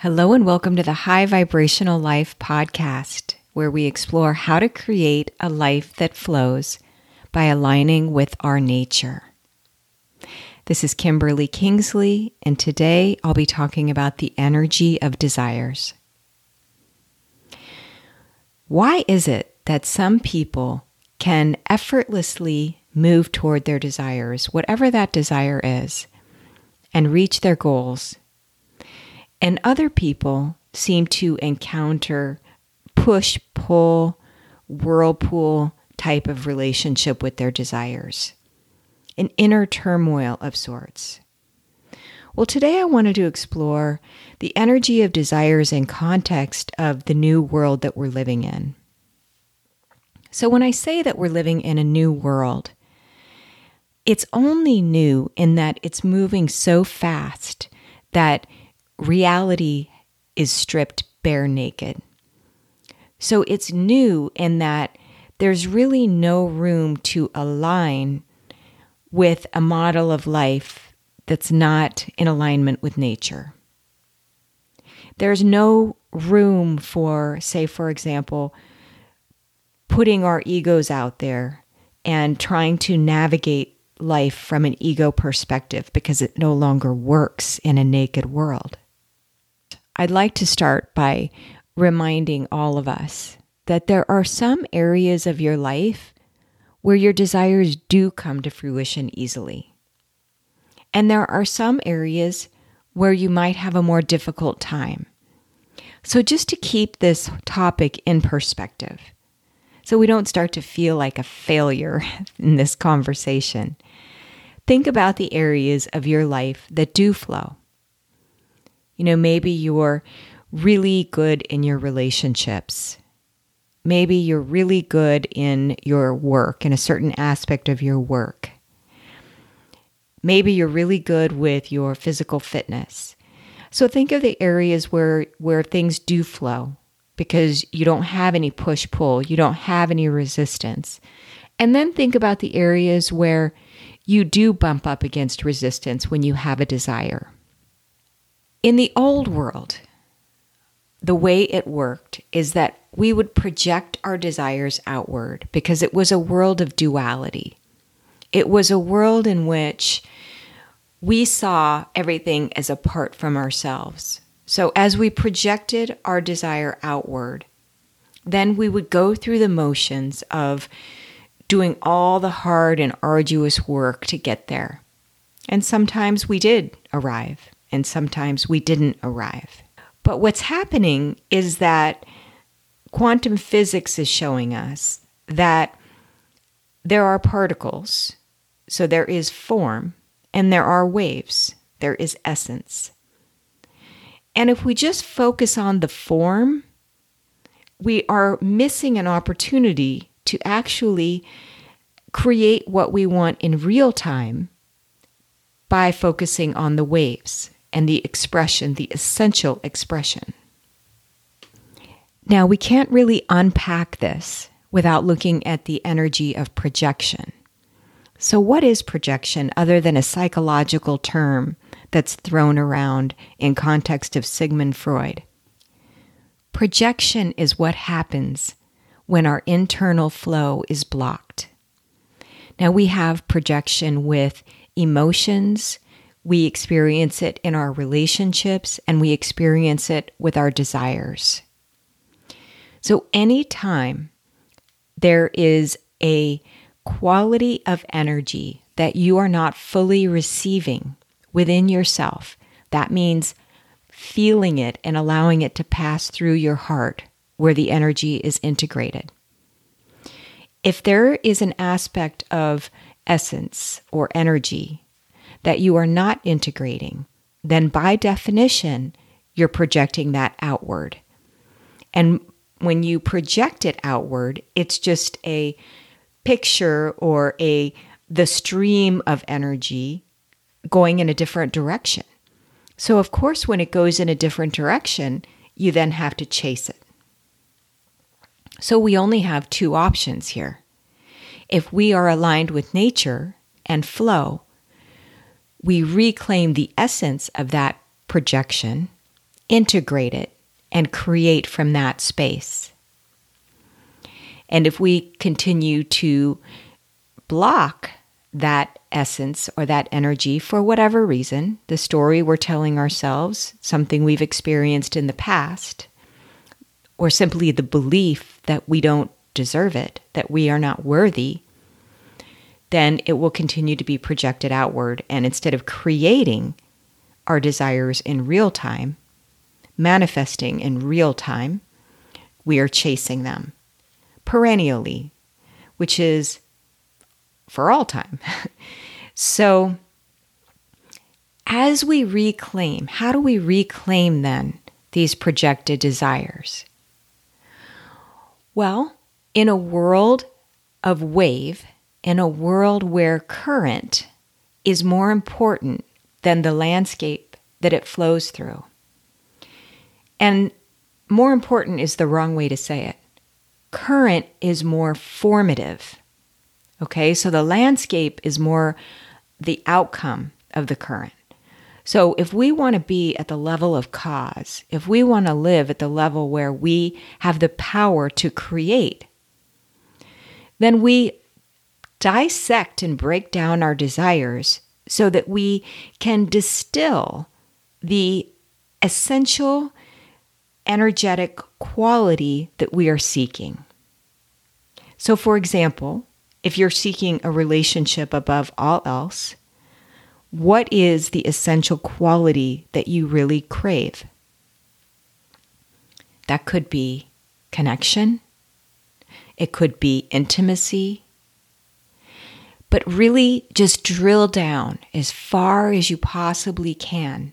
Hello, and welcome to the High Vibrational Life podcast, where we explore how to create a life that flows by aligning with our nature. This is Kimberly Kingsley, and today I'll be talking about the energy of desires. Why is it that some people can effortlessly move toward their desires, whatever that desire is, and reach their goals? And other people seem to encounter push pull, whirlpool type of relationship with their desires, an inner turmoil of sorts. Well, today I wanted to explore the energy of desires in context of the new world that we're living in. So, when I say that we're living in a new world, it's only new in that it's moving so fast that reality is stripped bare naked. So it's new in that there's really no room to align with a model of life that's not in alignment with nature. There's no room for, say, for example, putting our egos out there and trying to navigate life from an ego perspective because it no longer works in a naked world. I'd like to start by reminding all of us that there are some areas of your life where your desires do come to fruition easily. And there are some areas where you might have a more difficult time. So, just to keep this topic in perspective, so we don't start to feel like a failure in this conversation, think about the areas of your life that do flow. You know, maybe you're really good in your relationships. Maybe you're really good in your work, in a certain aspect of your work. Maybe you're really good with your physical fitness. So think of the areas where, where things do flow because you don't have any push pull, you don't have any resistance. And then think about the areas where you do bump up against resistance when you have a desire. In the old world, the way it worked is that we would project our desires outward because it was a world of duality. It was a world in which we saw everything as apart from ourselves. So, as we projected our desire outward, then we would go through the motions of doing all the hard and arduous work to get there. And sometimes we did arrive and sometimes we didn't arrive. But what's happening is that quantum physics is showing us that there are particles, so there is form, and there are waves, there is essence. And if we just focus on the form, we are missing an opportunity to actually create what we want in real time by focusing on the waves and the expression, the essential expression. Now, we can't really unpack this without looking at the energy of projection. So, what is projection other than a psychological term that's thrown around in context of Sigmund Freud? Projection is what happens when our internal flow is blocked. Now, we have projection with emotions, we experience it in our relationships, and we experience it with our desires. So, anytime there is a quality of energy that you are not fully receiving within yourself, that means feeling it and allowing it to pass through your heart where the energy is integrated. If there is an aspect of essence or energy that you are not integrating, then by definition, you're projecting that outward. And when you project it outward, it's just a picture or a the stream of energy going in a different direction. So of course when it goes in a different direction, you then have to chase it. So we only have two options here. If we are aligned with nature and flow, we reclaim the essence of that projection integrate it and create from that space. And if we continue to block that essence or that energy for whatever reason, the story we're telling ourselves, something we've experienced in the past, or simply the belief that we don't deserve it, that we are not worthy, then it will continue to be projected outward. And instead of creating our desires in real time, manifesting in real time, we are chasing them perennially, which is for all time. so, as we reclaim, how do we reclaim then these projected desires? Well, in a world of wave, in a world where current is more important than the landscape that it flows through. And more important is the wrong way to say it. Current is more formative. Okay, so the landscape is more the outcome of the current. So, if we want to be at the level of cause, if we want to live at the level where we have the power to create, then we dissect and break down our desires so that we can distill the essential energetic quality that we are seeking. So, for example, if you're seeking a relationship above all else, what is the essential quality that you really crave? That could be connection, it could be intimacy. But really, just drill down as far as you possibly can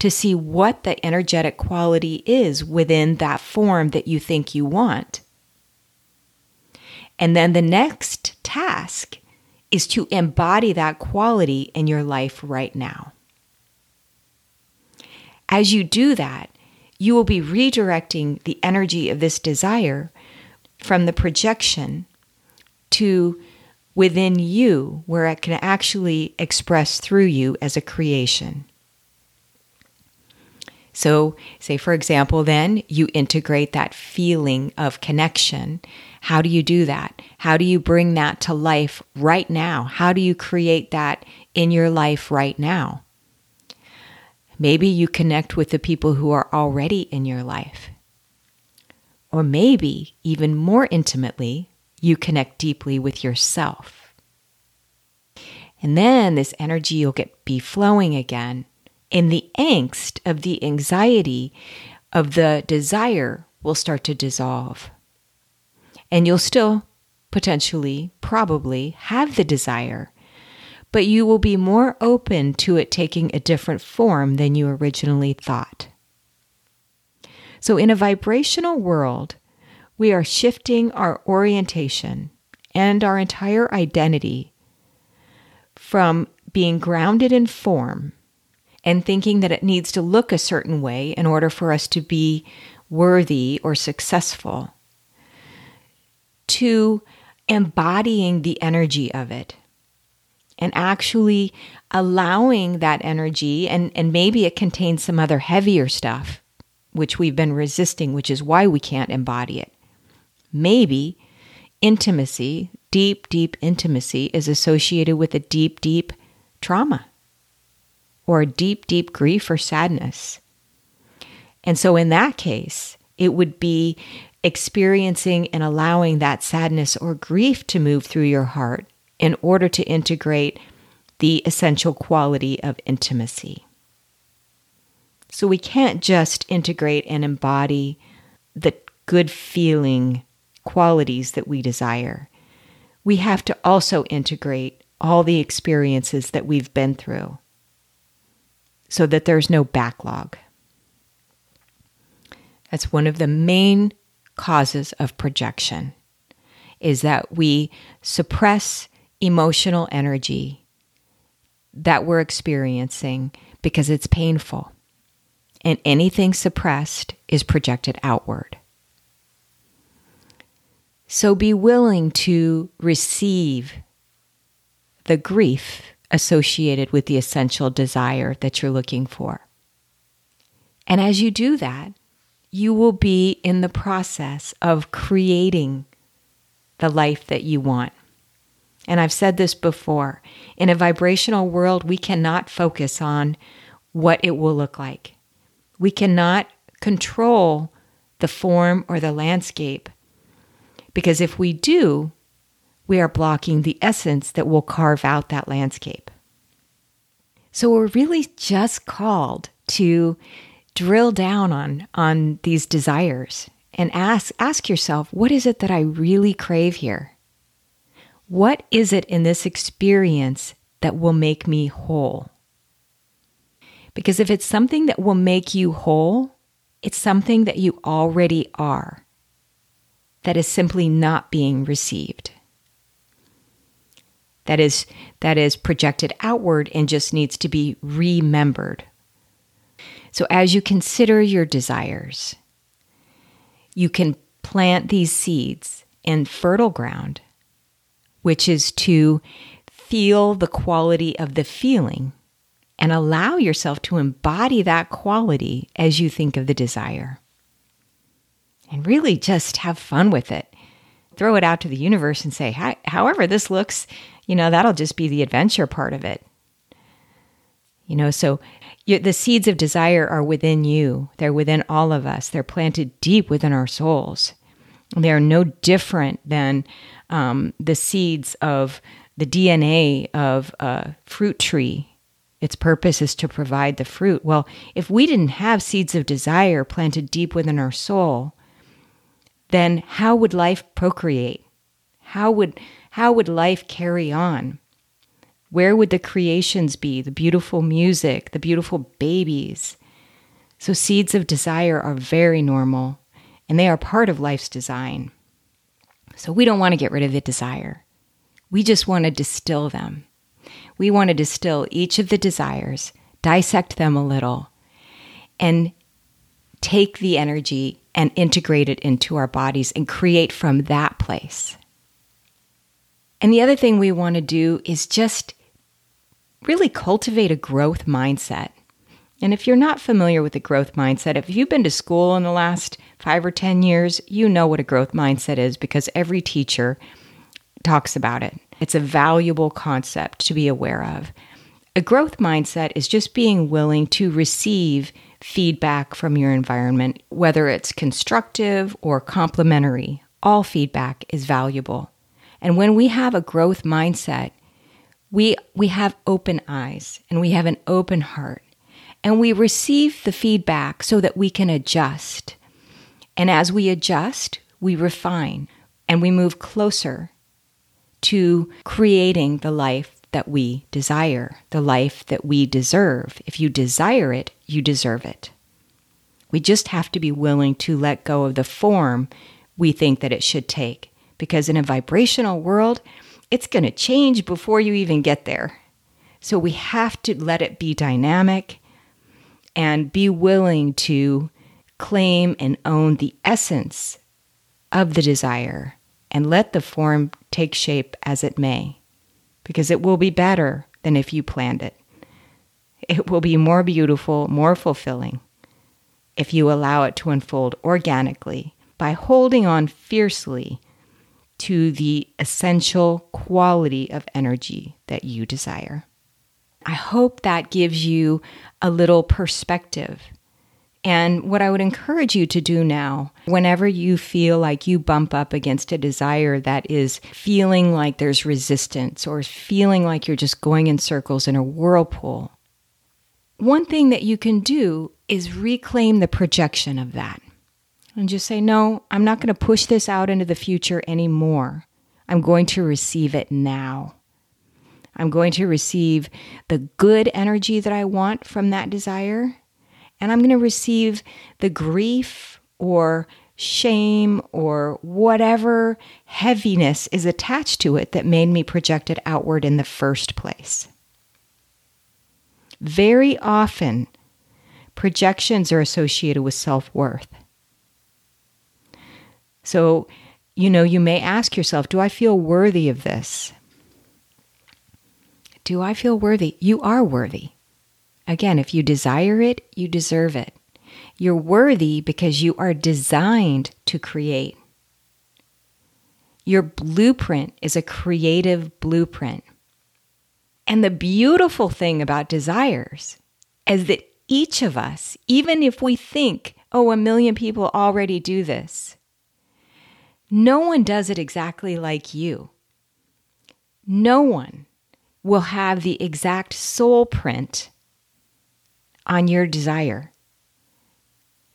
to see what the energetic quality is within that form that you think you want. And then the next task is to embody that quality in your life right now. As you do that, you will be redirecting the energy of this desire from the projection to within you, where it can actually express through you as a creation. So, say for example, then you integrate that feeling of connection. How do you do that? How do you bring that to life right now? How do you create that in your life right now? Maybe you connect with the people who are already in your life. Or maybe, even more intimately, you connect deeply with yourself. And then this energy will get be flowing again and the angst of the anxiety of the desire will start to dissolve. And you'll still potentially, probably have the desire, but you will be more open to it taking a different form than you originally thought. So, in a vibrational world, we are shifting our orientation and our entire identity from being grounded in form and thinking that it needs to look a certain way in order for us to be worthy or successful, to embodying the energy of it and actually allowing that energy, and, and maybe it contains some other heavier stuff, which we've been resisting, which is why we can't embody it. Maybe intimacy, deep, deep intimacy, is associated with a deep, deep trauma or deep, deep grief or sadness. And so, in that case, it would be experiencing and allowing that sadness or grief to move through your heart in order to integrate the essential quality of intimacy. So, we can't just integrate and embody the good feeling qualities that we desire. We have to also integrate all the experiences that we've been through so that there's no backlog. That's one of the main causes of projection is that we suppress emotional energy that we're experiencing because it's painful. And anything suppressed is projected outward. So be willing to receive the grief associated with the essential desire that you're looking for. And as you do that, you will be in the process of creating the life that you want. And I've said this before in a vibrational world, we cannot focus on what it will look like. We cannot control the form or the landscape because if we do, we are blocking the essence that will carve out that landscape. So we're really just called to drill down on on these desires and ask ask yourself what is it that I really crave here? What is it in this experience that will make me whole? Because if it's something that will make you whole, it's something that you already are that is simply not being received. That is that is projected outward and just needs to be remembered. So as you consider your desires, you can plant these seeds in fertile ground, which is to feel the quality of the feeling and allow yourself to embody that quality as you think of the desire. And really just have fun with it. Throw it out to the universe and say, however this looks, you know, that'll just be the adventure part of it. You know, so you, the seeds of desire are within you, they're within all of us, they're planted deep within our souls. They are no different than um, the seeds of the DNA of a fruit tree. Its purpose is to provide the fruit. Well, if we didn't have seeds of desire planted deep within our soul, then how would life procreate? How would how would life carry on? Where would the creations be? The beautiful music, the beautiful babies. So, seeds of desire are very normal and they are part of life's design. So, we don't want to get rid of the desire. We just want to distill them. We want to distill each of the desires, dissect them a little, and take the energy and integrate it into our bodies and create from that place. And the other thing we want to do is just really cultivate a growth mindset. And if you're not familiar with the growth mindset, if you've been to school in the last five or 10 years, you know what a growth mindset is because every teacher talks about it. It's a valuable concept to be aware of. A growth mindset is just being willing to receive feedback from your environment, whether it's constructive or complimentary. All feedback is valuable. And when we have a growth mindset, we, we have open eyes and we have an open heart and we receive the feedback so that we can adjust. And as we adjust, we refine and we move closer to creating the life that we desire, the life that we deserve. If you desire it, you deserve it. We just have to be willing to let go of the form we think that it should take. Because in a vibrational world, it's going to change before you even get there. So we have to let it be dynamic and be willing to claim and own the essence of the desire and let the form take shape as it may, because it will be better than if you planned it. It will be more beautiful, more fulfilling if you allow it to unfold organically by holding on fiercely to the essential quality of energy that you desire. I hope that gives you a little perspective. And what I would encourage you to do now, whenever you feel like you bump up against a desire that is feeling like there's resistance or feeling like you're just going in circles in a whirlpool, one thing that you can do is reclaim the projection of that and just say, no, I'm not going to push this out into the future anymore. I'm going to receive it now. I'm going to receive the good energy that I want from that desire. And I'm going to receive the grief or shame or whatever heaviness is attached to it that made me project it outward in the first place. Very often, projections are associated with self worth. So, you know, you may ask yourself, do I feel worthy of this? Do I feel worthy? You are worthy. Again, if you desire it, you deserve it. You're worthy because you are designed to create. Your blueprint is a creative blueprint. And the beautiful thing about desires is that each of us, even if we think, oh, a million people already do this, no one does it exactly like you. No one will have the exact soul print on your desire.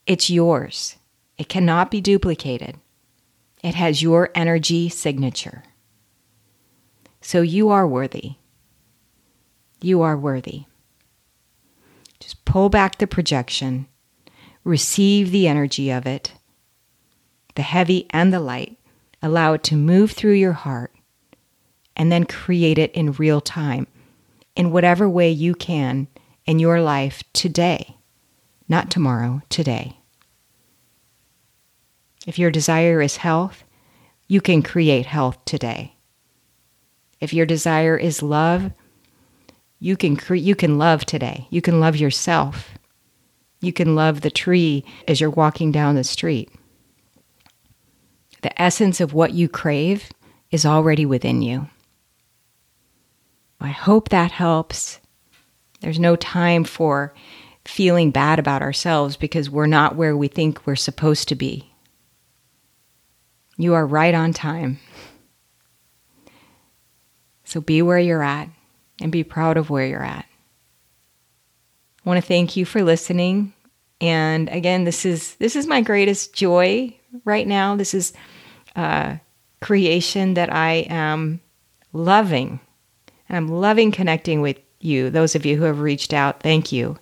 It's yours. It cannot be duplicated. It has your energy signature. So you are worthy. You are worthy. Just pull back the projection, receive the energy of it, the heavy and the light. Allow it to move through your heart and then create it in real time in whatever way you can in your life today, not tomorrow, today. If your desire is health, you can create health today. If your desire is love, you can cre- you can love today. You can love yourself. You can love the tree as you're walking down the street. The essence of what you crave is already within you. I hope that helps. There's no time for feeling bad about ourselves because we're not where we think we're supposed to be. You are right on time. So be where you're at and be proud of where you're at. I want to thank you for listening. And again, this is this is my greatest joy right now. This is uh, creation that I am loving. And I'm loving connecting with you. Those of you who have reached out, thank you.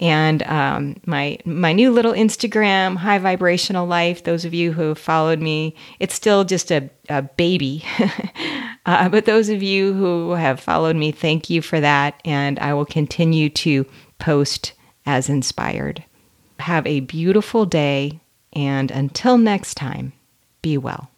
And um, my my new little Instagram, High Vibrational Life. Those of you who have followed me, it's still just a, a baby. uh, but those of you who have followed me, thank you for that. And I will continue to post as inspired. Have a beautiful day. And until next time, be well.